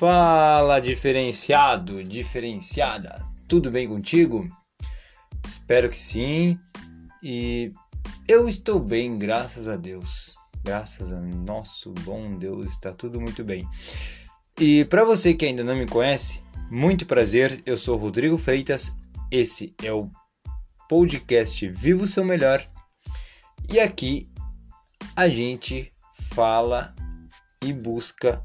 Fala, diferenciado, diferenciada. Tudo bem contigo? Espero que sim. E eu estou bem, graças a Deus. Graças a nosso bom Deus, está tudo muito bem. E para você que ainda não me conhece, muito prazer. Eu sou Rodrigo Freitas. Esse é o podcast Viva o seu melhor. E aqui a gente fala e busca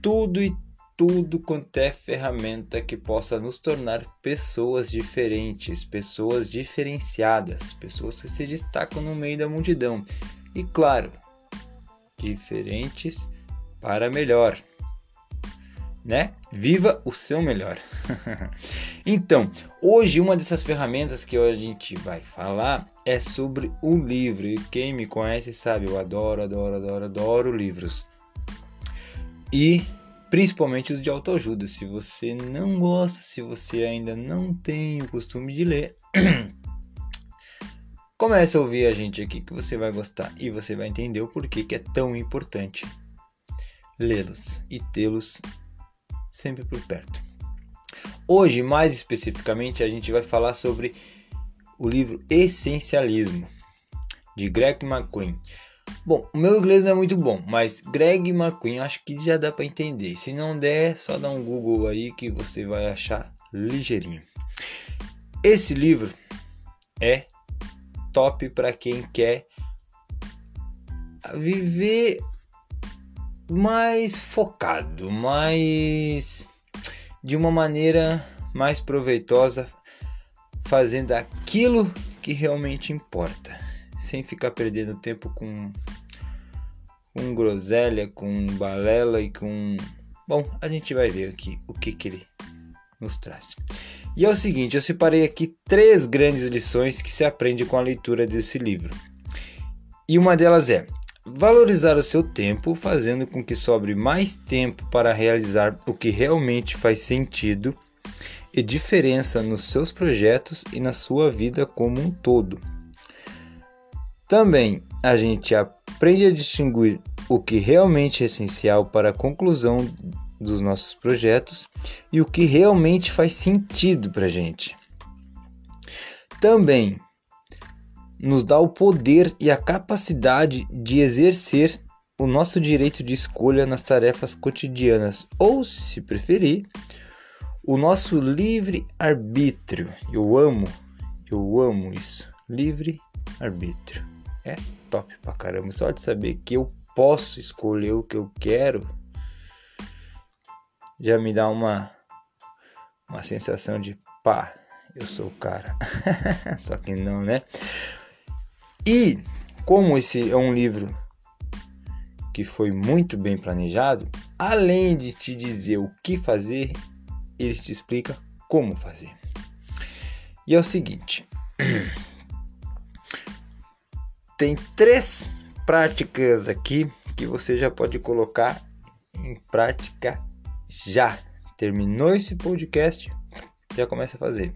tudo e tudo quanto é ferramenta que possa nos tornar pessoas diferentes, pessoas diferenciadas, pessoas que se destacam no meio da multidão. E claro, diferentes para melhor. Né? Viva o seu melhor. então, hoje uma dessas ferramentas que a gente vai falar é sobre o livro. E quem me conhece sabe, eu adoro, adoro, adoro, adoro livros. E principalmente os de autoajuda. Se você não gosta, se você ainda não tem o costume de ler, comece a ouvir a gente aqui que você vai gostar e você vai entender o porquê que é tão importante lê-los e tê-los sempre por perto. Hoje, mais especificamente, a gente vai falar sobre o livro Essencialismo de Greg McQueen. Bom, o meu inglês não é muito bom, mas Greg McQueen acho que já dá para entender. Se não der, só dá um Google aí que você vai achar ligeirinho. Esse livro é top para quem quer viver mais focado, mais de uma maneira mais proveitosa, fazendo aquilo que realmente importa sem ficar perdendo tempo com, com groselha, com balela e com. Bom, a gente vai ver aqui o que, que ele nos traz. E é o seguinte, eu separei aqui três grandes lições que se aprende com a leitura desse livro. E uma delas é valorizar o seu tempo, fazendo com que sobre mais tempo para realizar o que realmente faz sentido e diferença nos seus projetos e na sua vida como um todo. Também a gente aprende a distinguir o que realmente é essencial para a conclusão dos nossos projetos e o que realmente faz sentido para a gente. Também nos dá o poder e a capacidade de exercer o nosso direito de escolha nas tarefas cotidianas, ou, se preferir, o nosso livre arbítrio. Eu amo, eu amo isso, livre arbítrio é top pra caramba. Só de saber que eu posso escolher o que eu quero já me dá uma uma sensação de pá, eu sou o cara. Só que não, né? E como esse é um livro que foi muito bem planejado, além de te dizer o que fazer, ele te explica como fazer. E é o seguinte, tem três práticas aqui que você já pode colocar em prática já. Terminou esse podcast, já começa a fazer.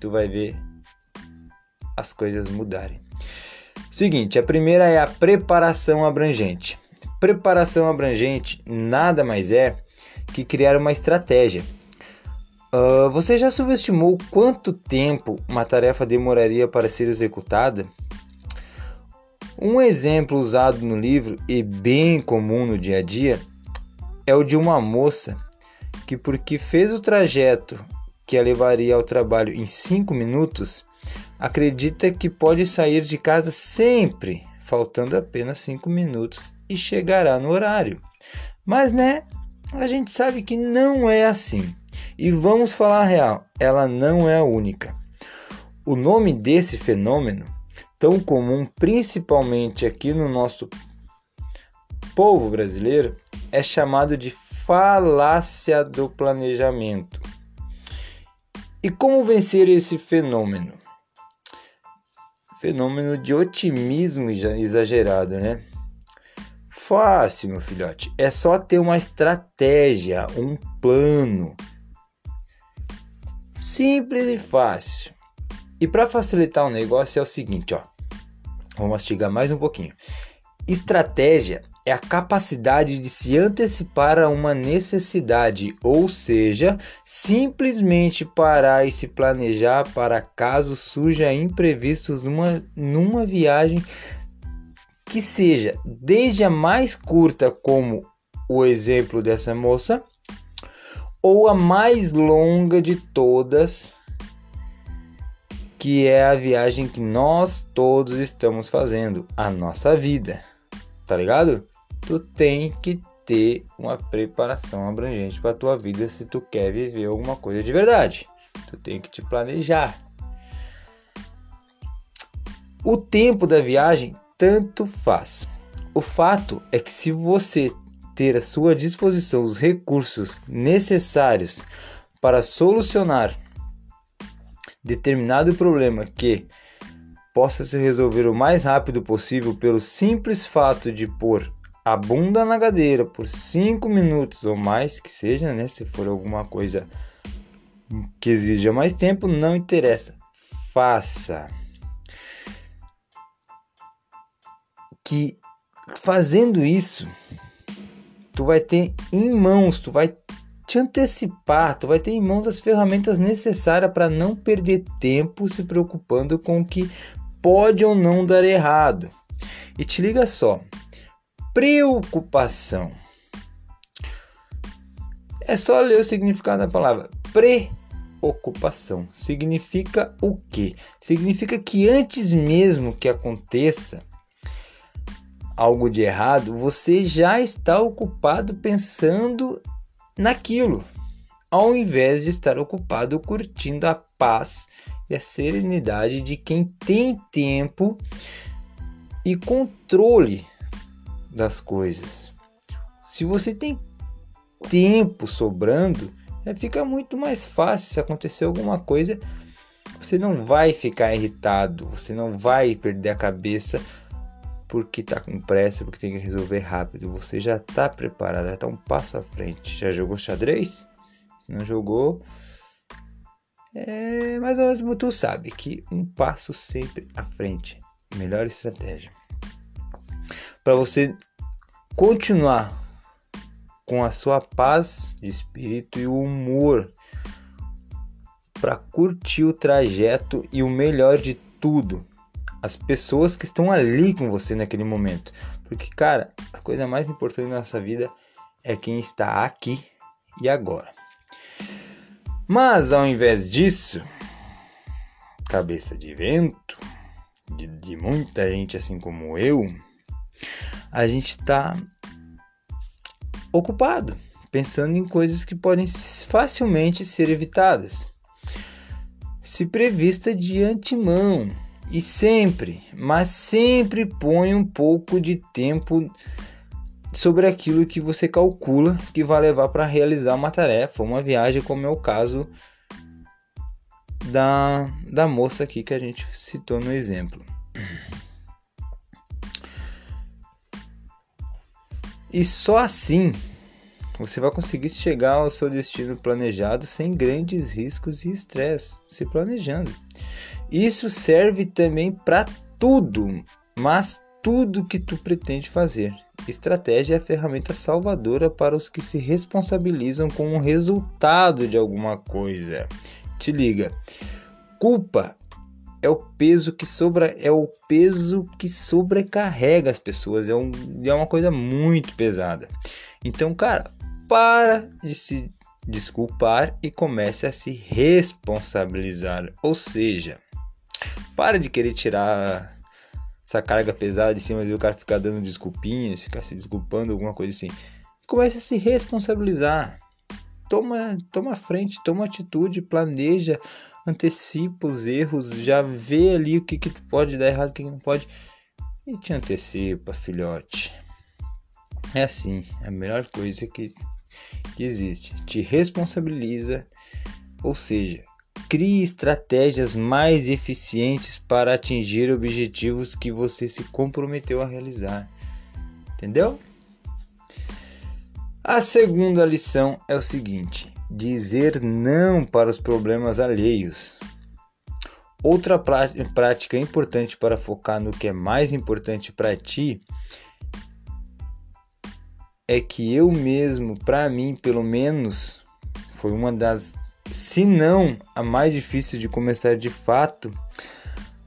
Tu vai ver as coisas mudarem. Seguinte, a primeira é a preparação abrangente. Preparação abrangente nada mais é que criar uma estratégia. Uh, você já subestimou quanto tempo uma tarefa demoraria para ser executada? Um exemplo usado no livro e bem comum no dia a dia é o de uma moça que, porque fez o trajeto que a levaria ao trabalho em 5 minutos, acredita que pode sair de casa sempre, faltando apenas 5 minutos e chegará no horário. Mas né, a gente sabe que não é assim. E vamos falar a real, ela não é a única. O nome desse fenômeno tão comum, principalmente aqui no nosso povo brasileiro, é chamado de falácia do planejamento. E como vencer esse fenômeno? Fenômeno de otimismo exagerado, né? Fácil, meu filhote. É só ter uma estratégia, um plano. Simples e fácil. E para facilitar o negócio é o seguinte, ó. Vou mastigar mais um pouquinho. Estratégia é a capacidade de se antecipar a uma necessidade, ou seja, simplesmente parar e se planejar para caso surja imprevistos numa, numa viagem que seja desde a mais curta, como o exemplo dessa moça, ou a mais longa de todas, que é a viagem que nós todos estamos fazendo, a nossa vida. Tá ligado? Tu tem que ter uma preparação abrangente para tua vida se tu quer viver alguma coisa de verdade. Tu tem que te planejar. O tempo da viagem tanto faz. O fato é que se você ter à sua disposição os recursos necessários para solucionar determinado problema que possa se resolver o mais rápido possível pelo simples fato de pôr a bunda na cadeira por 5 minutos ou mais, que seja, né? Se for alguma coisa que exija mais tempo, não interessa. Faça. Que fazendo isso, tu vai ter em mãos, tu vai te antecipar, tu vai ter em mãos as ferramentas necessárias para não perder tempo se preocupando com o que pode ou não dar errado. E te liga só, preocupação. É só ler o significado da palavra preocupação. Significa o quê? Significa que antes mesmo que aconteça algo de errado, você já está ocupado pensando naquilo, ao invés de estar ocupado curtindo a paz e a serenidade de quem tem tempo e controle das coisas. Se você tem tempo sobrando, fica muito mais fácil se acontecer alguma coisa. Você não vai ficar irritado, você não vai perder a cabeça porque tá com pressa, porque tem que resolver rápido. Você já tá preparado, já tá um passo à frente. Já jogou xadrez? Se não jogou, é ou menos tu sabe que um passo sempre à frente, melhor estratégia. Para você continuar com a sua paz de espírito e o humor para curtir o trajeto e o melhor de tudo, as pessoas que estão ali com você naquele momento. Porque, cara, a coisa mais importante na nossa vida é quem está aqui e agora. Mas ao invés disso, cabeça de vento, de, de muita gente assim como eu, a gente está ocupado, pensando em coisas que podem facilmente ser evitadas. Se prevista de antemão, e sempre, mas sempre põe um pouco de tempo sobre aquilo que você calcula que vai levar para realizar uma tarefa, uma viagem, como é o caso da, da moça aqui que a gente citou no exemplo. E só assim você vai conseguir chegar ao seu destino planejado sem grandes riscos e estresse, se planejando. Isso serve também para tudo, mas tudo que tu pretende fazer. Estratégia é a ferramenta salvadora para os que se responsabilizam com o resultado de alguma coisa. Te liga. Culpa é o peso que sobra, é o peso que sobrecarrega as pessoas, é, um, é uma coisa muito pesada. Então, cara, para de se desculpar e comece a se responsabilizar, ou seja, para de querer tirar essa carga pesada de cima e o cara ficar dando desculpinhas, ficar se desculpando, alguma coisa assim. Comece a se responsabilizar. Toma, toma frente, toma atitude, planeja, antecipa os erros, já vê ali o que, que pode dar errado, o que, que não pode. E te antecipa, filhote. É assim, é a melhor coisa que, que existe. Te responsabiliza, ou seja, Crie estratégias mais eficientes para atingir objetivos que você se comprometeu a realizar. Entendeu? A segunda lição é o seguinte: dizer não para os problemas alheios. Outra prática importante para focar no que é mais importante para ti é que eu mesmo, para mim, pelo menos, foi uma das, se não a mais difícil de começar de fato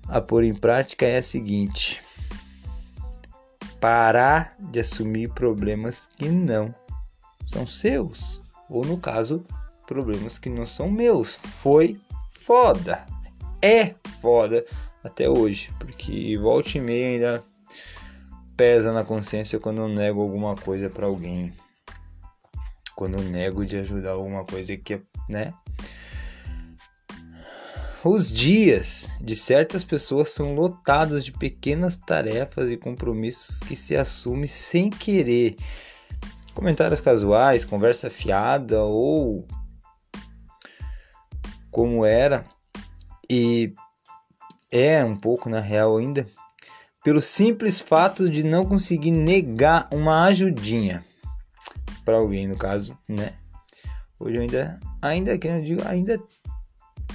a pôr em prática é a seguinte: parar de assumir problemas que não são seus, ou no caso, problemas que não são meus. Foi foda. É foda até hoje, porque volta e meia ainda pesa na consciência quando eu nego alguma coisa para alguém. Quando nego de ajudar alguma coisa que, né? Os dias de certas pessoas são lotados de pequenas tarefas e compromissos que se assume sem querer. Comentários casuais, conversa fiada ou como era e é um pouco na real ainda, pelo simples fato de não conseguir negar uma ajudinha para alguém, no caso, né? Hoje eu ainda, ainda que eu digo, ainda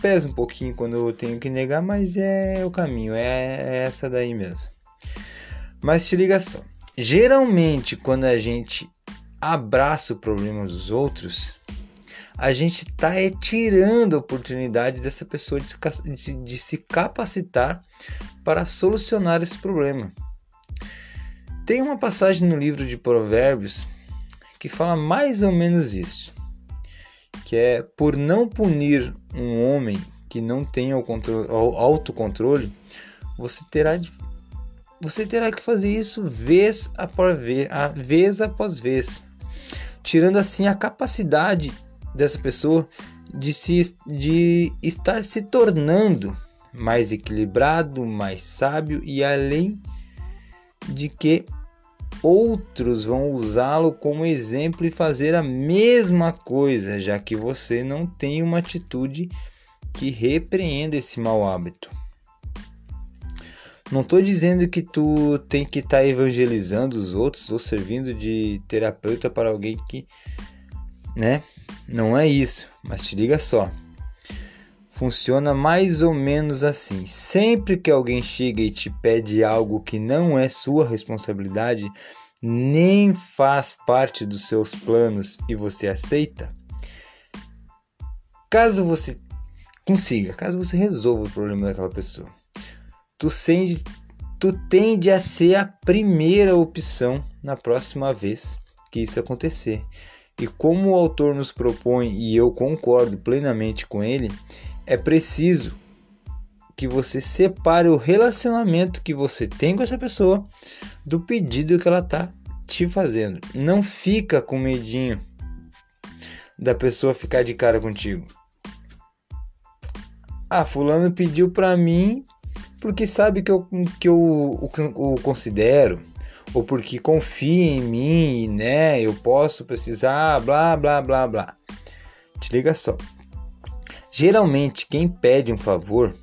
pesa um pouquinho quando eu tenho que negar, mas é o caminho, é, é essa daí mesmo. Mas te liga só, geralmente quando a gente abraça o problema dos outros, a gente está tirando a oportunidade dessa pessoa de se, de se capacitar para solucionar esse problema. Tem uma passagem no livro de Provérbios que fala mais ou menos isso, que é por não punir um homem que não tenha o, controle, o autocontrole, você terá de, você terá que fazer isso vez após vez, vez após vez, tirando assim a capacidade dessa pessoa de, se, de estar se tornando mais equilibrado, mais sábio e além de que outros vão usá-lo como exemplo e fazer a mesma coisa, já que você não tem uma atitude que repreenda esse mau hábito. Não estou dizendo que tu tem que estar tá evangelizando os outros ou servindo de terapeuta para alguém que, né, não é isso, mas te liga só. Funciona mais ou menos assim. Sempre que alguém chega e te pede algo que não é sua responsabilidade, nem faz parte dos seus planos e você aceita, caso você consiga, caso você resolva o problema daquela pessoa, tu, sende, tu tende a ser a primeira opção na próxima vez que isso acontecer. E como o autor nos propõe, e eu concordo plenamente com ele, é preciso que você separe o relacionamento que você tem com essa pessoa do pedido que ela está te fazendo. Não fica com medinho da pessoa ficar de cara contigo. Ah, fulano pediu para mim porque sabe que eu, que eu o considero ou porque confia em mim, né? Eu posso precisar, blá, blá, blá, blá. Te liga só. Geralmente, quem pede um favor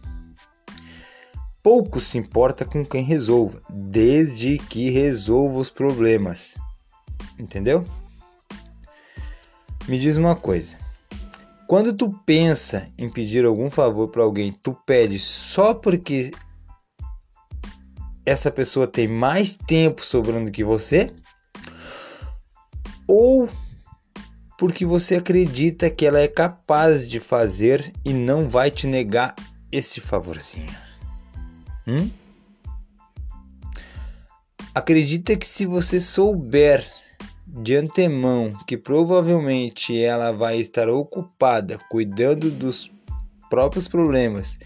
pouco se importa com quem resolva, desde que resolva os problemas. Entendeu? Me diz uma coisa. Quando tu pensa em pedir algum favor para alguém, tu pede só porque essa pessoa tem mais tempo sobrando que você? Ou porque você acredita que ela é capaz de fazer e não vai te negar esse favorzinho? Hum? Acredita que se você souber de antemão que provavelmente ela vai estar ocupada cuidando dos próprios problemas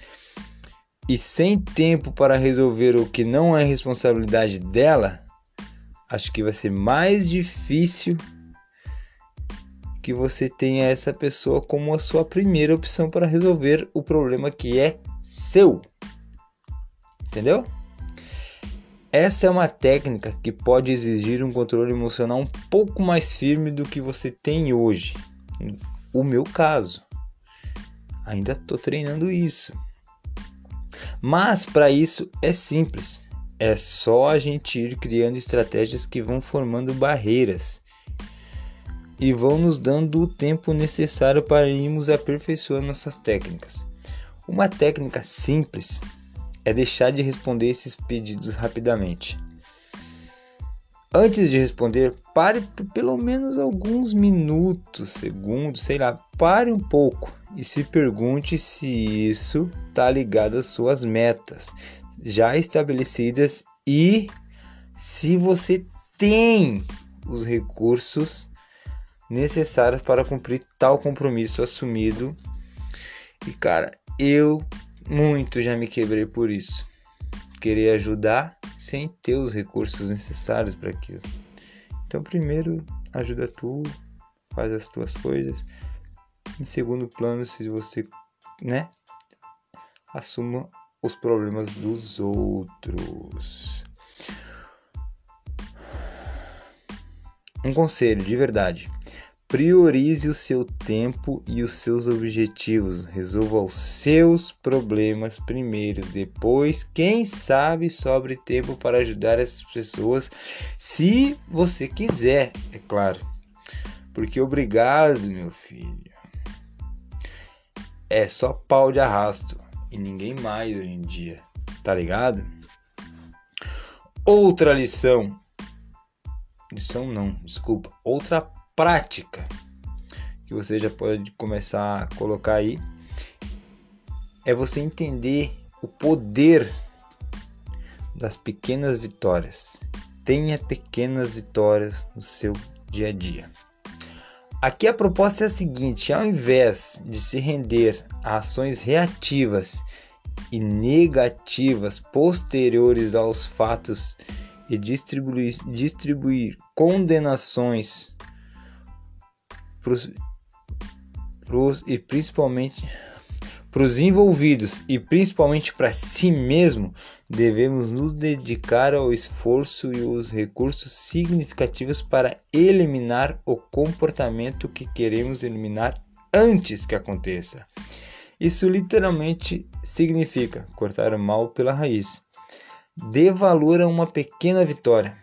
e sem tempo para resolver o que não é responsabilidade dela, acho que vai ser mais difícil que você tenha essa pessoa como a sua primeira opção para resolver o problema que é seu. Entendeu? Essa é uma técnica que pode exigir um controle emocional um pouco mais firme do que você tem hoje. O meu caso. Ainda estou treinando isso. Mas para isso é simples. É só a gente ir criando estratégias que vão formando barreiras e vão nos dando o tempo necessário para irmos aperfeiçoando nossas técnicas. Uma técnica simples é deixar de responder esses pedidos rapidamente. Antes de responder, pare por pelo menos alguns minutos, segundos, sei lá, pare um pouco e se pergunte se isso está ligado às suas metas já estabelecidas e se você tem os recursos necessários para cumprir tal compromisso assumido. E cara, eu muito já me quebrei por isso. Querer ajudar sem ter os recursos necessários para aquilo. Então, primeiro, ajuda tu, faz as tuas coisas. Em segundo plano, se você, né, assuma os problemas dos outros. Um conselho de verdade. Priorize o seu tempo e os seus objetivos. Resolva os seus problemas primeiro. Depois, quem sabe, sobre tempo para ajudar essas pessoas, se você quiser, é claro. Porque obrigado, meu filho. É só pau de arrasto e ninguém mais hoje em dia, tá ligado? Outra lição. Lição não, desculpa. Outra prática que você já pode começar a colocar aí é você entender o poder das pequenas vitórias. Tenha pequenas vitórias no seu dia a dia. Aqui a proposta é a seguinte: ao invés de se render a ações reativas e negativas posteriores aos fatos e distribuir, distribuir condenações pros, e principalmente para os envolvidos e principalmente para si mesmo, devemos nos dedicar ao esforço e os recursos significativos para eliminar o comportamento que queremos eliminar antes que aconteça. Isso literalmente significa cortar o mal pela raiz. Dê valor a uma pequena vitória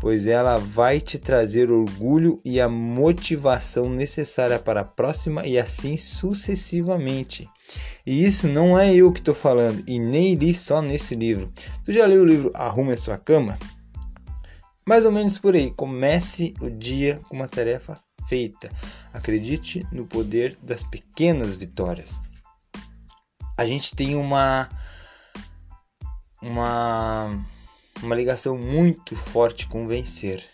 pois ela vai te trazer orgulho e a motivação necessária para a próxima e assim sucessivamente. E isso não é eu que estou falando e nem li só nesse livro. Tu já leu o livro Arrume a Sua Cama? Mais ou menos por aí. Comece o dia com uma tarefa feita. Acredite no poder das pequenas vitórias. A gente tem uma uma uma ligação muito forte com vencer,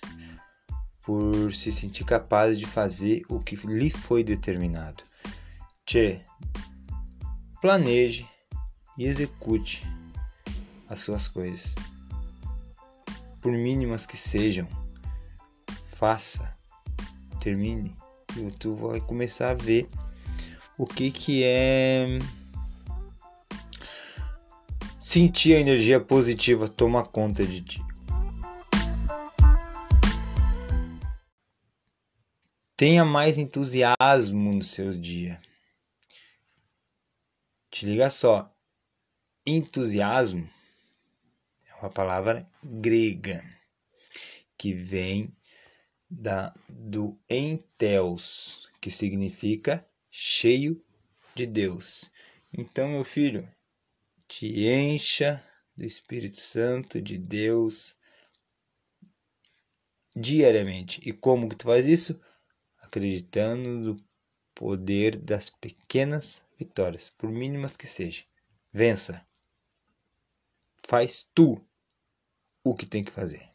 por se sentir capaz de fazer o que lhe foi determinado. Tchê, planeje e execute as suas coisas, por mínimas que sejam. Faça, termine, e tu vai começar a ver o que que é sentir a energia positiva tomar conta de ti. Tenha mais entusiasmo nos seus dias. Te liga só, entusiasmo é uma palavra grega que vem da do enteos, que significa cheio de Deus. Então, meu filho, te encha do Espírito Santo de Deus diariamente. E como que tu faz isso? Acreditando no poder das pequenas vitórias, por mínimas que sejam. Vença. Faz tu o que tem que fazer.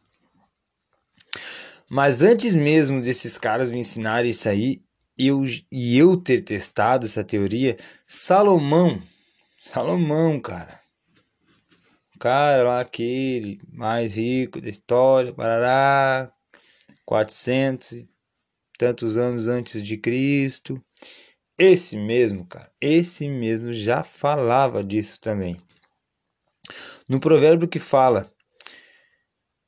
Mas antes mesmo desses caras me ensinarem isso aí, eu, e eu ter testado essa teoria, Salomão Salomão, cara. O cara lá, aquele mais rico da história, parará, 400 e tantos anos antes de Cristo. Esse mesmo, cara, esse mesmo já falava disso também. No provérbio que fala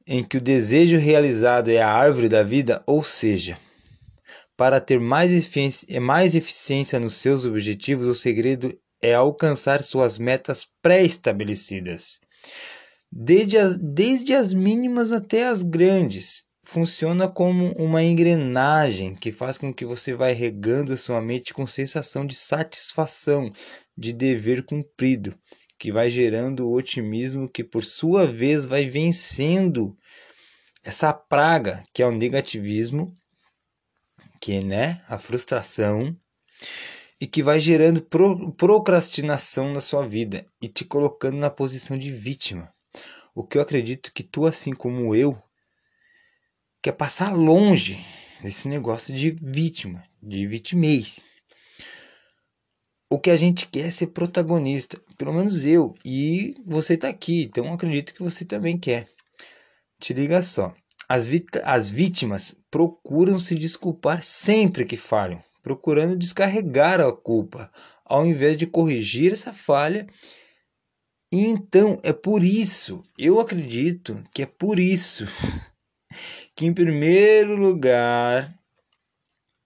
em que o desejo realizado é a árvore da vida, ou seja, para ter mais eficiência, mais eficiência nos seus objetivos, o segredo é alcançar suas metas pré-estabelecidas. Desde as, desde as mínimas até as grandes, funciona como uma engrenagem que faz com que você vai regando sua mente com sensação de satisfação, de dever cumprido, que vai gerando o otimismo que por sua vez vai vencendo essa praga que é o negativismo, que é né, a frustração e que vai gerando pro, procrastinação na sua vida e te colocando na posição de vítima. O que eu acredito que tu, assim como eu, quer passar longe desse negócio de vítima, de vitimez. O que a gente quer é ser protagonista, pelo menos eu, e você está aqui, então acredito que você também quer. Te liga só, as, as vítimas procuram se desculpar sempre que falham procurando descarregar a culpa, ao invés de corrigir essa falha. E então é por isso, eu acredito que é por isso que, em primeiro lugar,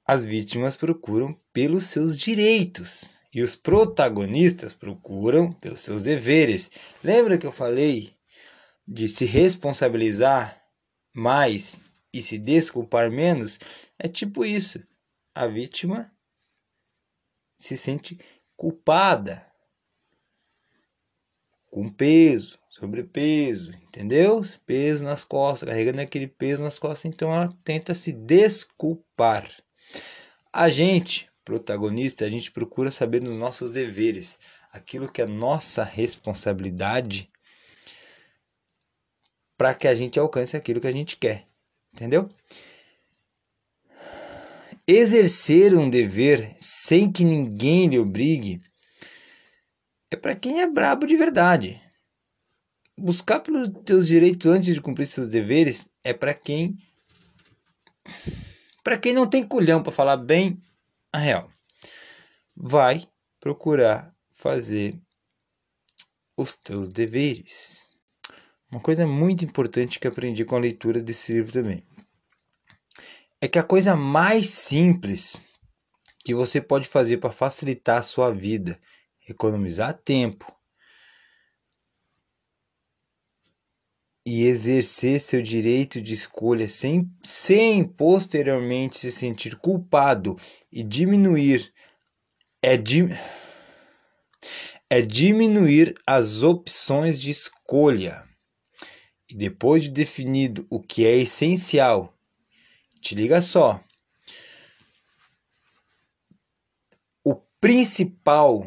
as vítimas procuram pelos seus direitos e os protagonistas procuram pelos seus deveres. Lembra que eu falei de se responsabilizar mais e se desculpar menos? É tipo isso a vítima se sente culpada, com peso, sobrepeso, entendeu? Peso nas costas, carregando aquele peso nas costas, então ela tenta se desculpar. A gente, protagonista, a gente procura saber dos nossos deveres, aquilo que é nossa responsabilidade para que a gente alcance aquilo que a gente quer, entendeu? Exercer um dever sem que ninguém lhe obrigue é para quem é brabo de verdade. Buscar pelos teus direitos antes de cumprir seus deveres é para quem para quem não tem culhão para falar bem a real. Vai procurar fazer os teus deveres. Uma coisa muito importante que aprendi com a leitura desse livro também é que a coisa mais simples que você pode fazer para facilitar a sua vida, economizar tempo e exercer seu direito de escolha sem, sem posteriormente se sentir culpado e diminuir é, di, é diminuir as opções de escolha. E depois de definido o que é essencial te liga só. O principal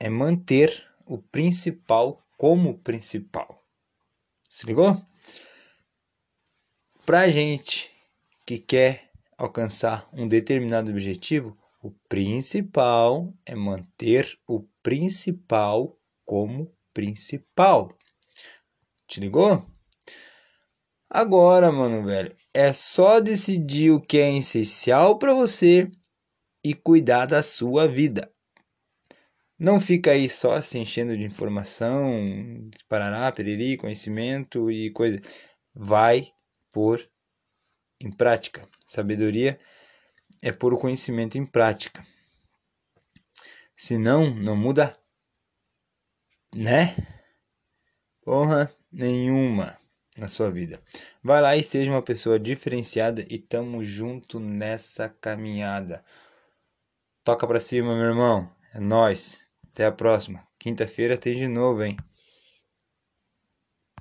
é manter o principal como principal. Se ligou? Pra gente que quer alcançar um determinado objetivo, o principal é manter o principal como principal. Te ligou? Agora, mano, velho, é só decidir o que é essencial para você e cuidar da sua vida. Não fica aí só se enchendo de informação, parará, periri, conhecimento e coisa. Vai pôr em prática. Sabedoria é pôr o conhecimento em prática. Senão, não muda, né? Porra nenhuma na sua vida. Vai lá e seja uma pessoa diferenciada e tamo junto nessa caminhada. Toca pra cima, meu irmão. É nós. Até a próxima. Quinta-feira tem de novo, hein?